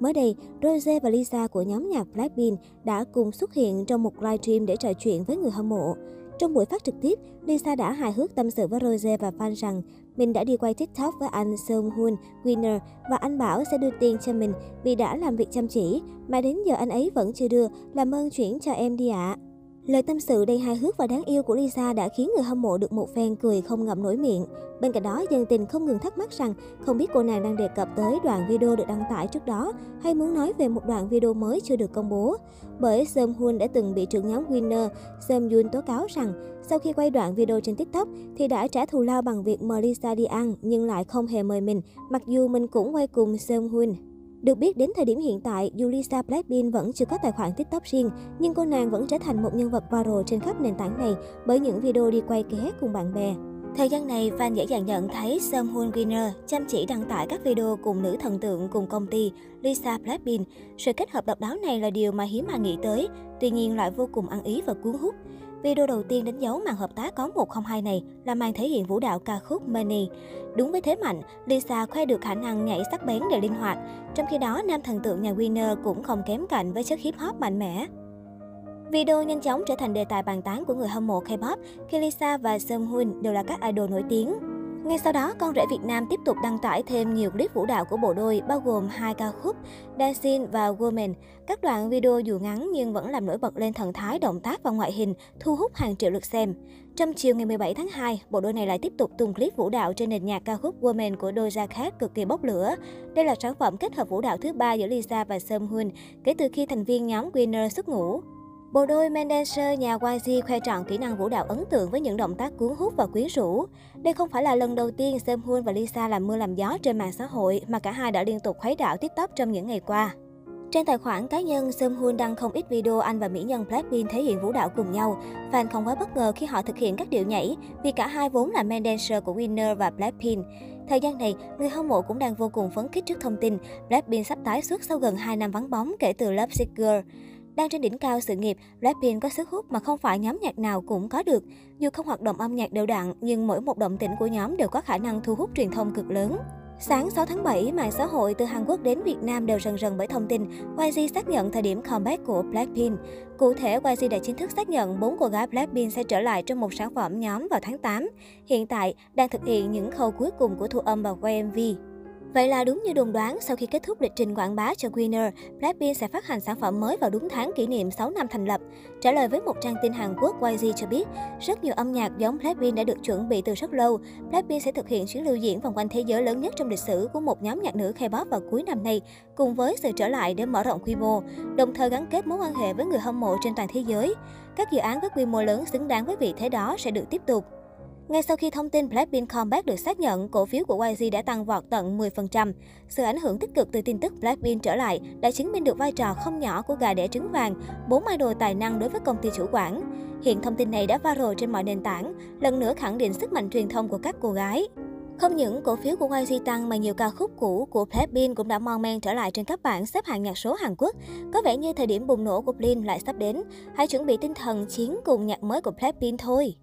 Mới đây, Rose và Lisa của nhóm nhạc Blackpink đã cùng xuất hiện trong một livestream để trò chuyện với người hâm mộ. Trong buổi phát trực tiếp, Lisa đã hài hước tâm sự với Rose và fan rằng mình đã đi quay TikTok với anh Seung Hoon Winner và anh bảo sẽ đưa tiền cho mình vì đã làm việc chăm chỉ, mà đến giờ anh ấy vẫn chưa đưa, làm ơn chuyển cho em đi ạ. À. Lời tâm sự đầy hài hước và đáng yêu của Lisa đã khiến người hâm mộ được một phen cười không ngậm nổi miệng. Bên cạnh đó, dân tình không ngừng thắc mắc rằng không biết cô nàng đang đề cập tới đoạn video được đăng tải trước đó hay muốn nói về một đoạn video mới chưa được công bố. Bởi Seom Hoon đã từng bị trưởng nhóm Winner Seom Yoon tố cáo rằng sau khi quay đoạn video trên TikTok thì đã trả thù lao bằng việc mời Lisa đi ăn nhưng lại không hề mời mình, mặc dù mình cũng quay cùng Seom Hoon. Được biết đến thời điểm hiện tại, dù Lisa Blackpink vẫn chưa có tài khoản TikTok riêng, nhưng cô nàng vẫn trở thành một nhân vật viral trên khắp nền tảng này bởi những video đi quay ké cùng bạn bè. Thời gian này, fan dễ dàng nhận thấy Sung Hoon Winner chăm chỉ đăng tải các video cùng nữ thần tượng cùng công ty Lisa Blackpink. Sự kết hợp độc đáo này là điều mà hiếm mà nghĩ tới, tuy nhiên lại vô cùng ăn ý và cuốn hút. Video đầu tiên đánh dấu màn hợp tác có 102 này là màn thể hiện vũ đạo ca khúc Money. Đúng với thế mạnh, Lisa khoe được khả năng nhảy sắc bén để linh hoạt. Trong khi đó, nam thần tượng nhà Winner cũng không kém cạnh với chất hip hop mạnh mẽ. Video nhanh chóng trở thành đề tài bàn tán của người hâm mộ K-pop khi Lisa và Sung Hoon đều là các idol nổi tiếng. Ngay sau đó, con rể Việt Nam tiếp tục đăng tải thêm nhiều clip vũ đạo của bộ đôi, bao gồm hai ca khúc Dancing và Woman. Các đoạn video dù ngắn nhưng vẫn làm nổi bật lên thần thái, động tác và ngoại hình, thu hút hàng triệu lượt xem. Trong chiều ngày 17 tháng 2, bộ đôi này lại tiếp tục tung clip vũ đạo trên nền nhạc ca khúc Woman của đôi Doja Cat cực kỳ bốc lửa. Đây là sản phẩm kết hợp vũ đạo thứ ba giữa Lisa và Sam Hoon kể từ khi thành viên nhóm Winner xuất ngũ. Bộ đôi Mendancer nhà YG khoe trọn kỹ năng vũ đạo ấn tượng với những động tác cuốn hút và quyến rũ. Đây không phải là lần đầu tiên Seo Hoon và Lisa làm mưa làm gió trên mạng xã hội, mà cả hai đã liên tục khuấy đảo TikTok trong những ngày qua. Trên tài khoản cá nhân, Seo Hoon đăng không ít video anh và mỹ nhân Blackpink thể hiện vũ đạo cùng nhau. Fan không quá bất ngờ khi họ thực hiện các điệu nhảy, vì cả hai vốn là main dancer của Winner và Blackpink. Thời gian này, người hâm mộ cũng đang vô cùng phấn khích trước thông tin Blackpink sắp tái xuất sau gần 2 năm vắng bóng kể từ Love Sick Girl. Đang trên đỉnh cao sự nghiệp, Blackpink có sức hút mà không phải nhóm nhạc nào cũng có được. Dù không hoạt động âm nhạc đều đặn, nhưng mỗi một động tĩnh của nhóm đều có khả năng thu hút truyền thông cực lớn. Sáng 6 tháng 7, mạng xã hội từ Hàn Quốc đến Việt Nam đều rần rần bởi thông tin YG xác nhận thời điểm comeback của Blackpink. Cụ thể, YG đã chính thức xác nhận bốn cô gái Blackpink sẽ trở lại trong một sản phẩm nhóm vào tháng 8. Hiện tại, đang thực hiện những khâu cuối cùng của thu âm và quay MV. Vậy là đúng như đồn đoán, sau khi kết thúc lịch trình quảng bá cho Winner, Blackpink sẽ phát hành sản phẩm mới vào đúng tháng kỷ niệm 6 năm thành lập. Trả lời với một trang tin Hàn Quốc, YG cho biết, rất nhiều âm nhạc giống Blackpink đã được chuẩn bị từ rất lâu. Blackpink sẽ thực hiện chuyến lưu diễn vòng quanh thế giới lớn nhất trong lịch sử của một nhóm nhạc nữ K-pop vào cuối năm nay, cùng với sự trở lại để mở rộng quy mô, đồng thời gắn kết mối quan hệ với người hâm mộ trên toàn thế giới. Các dự án với quy mô lớn xứng đáng với vị thế đó sẽ được tiếp tục. Ngay sau khi thông tin Blackpink comeback được xác nhận, cổ phiếu của YG đã tăng vọt tận 10%. Sự ảnh hưởng tích cực từ tin tức Blackpink trở lại đã chứng minh được vai trò không nhỏ của gà đẻ trứng vàng, bốn idol tài năng đối với công ty chủ quản. Hiện thông tin này đã viral trên mọi nền tảng, lần nữa khẳng định sức mạnh truyền thông của các cô gái. Không những cổ phiếu của YG tăng mà nhiều ca khúc cũ của Blackpink cũng đã mon men trở lại trên các bảng xếp hạng nhạc số Hàn Quốc. Có vẻ như thời điểm bùng nổ của Blink lại sắp đến. Hãy chuẩn bị tinh thần chiến cùng nhạc mới của Blackpink thôi.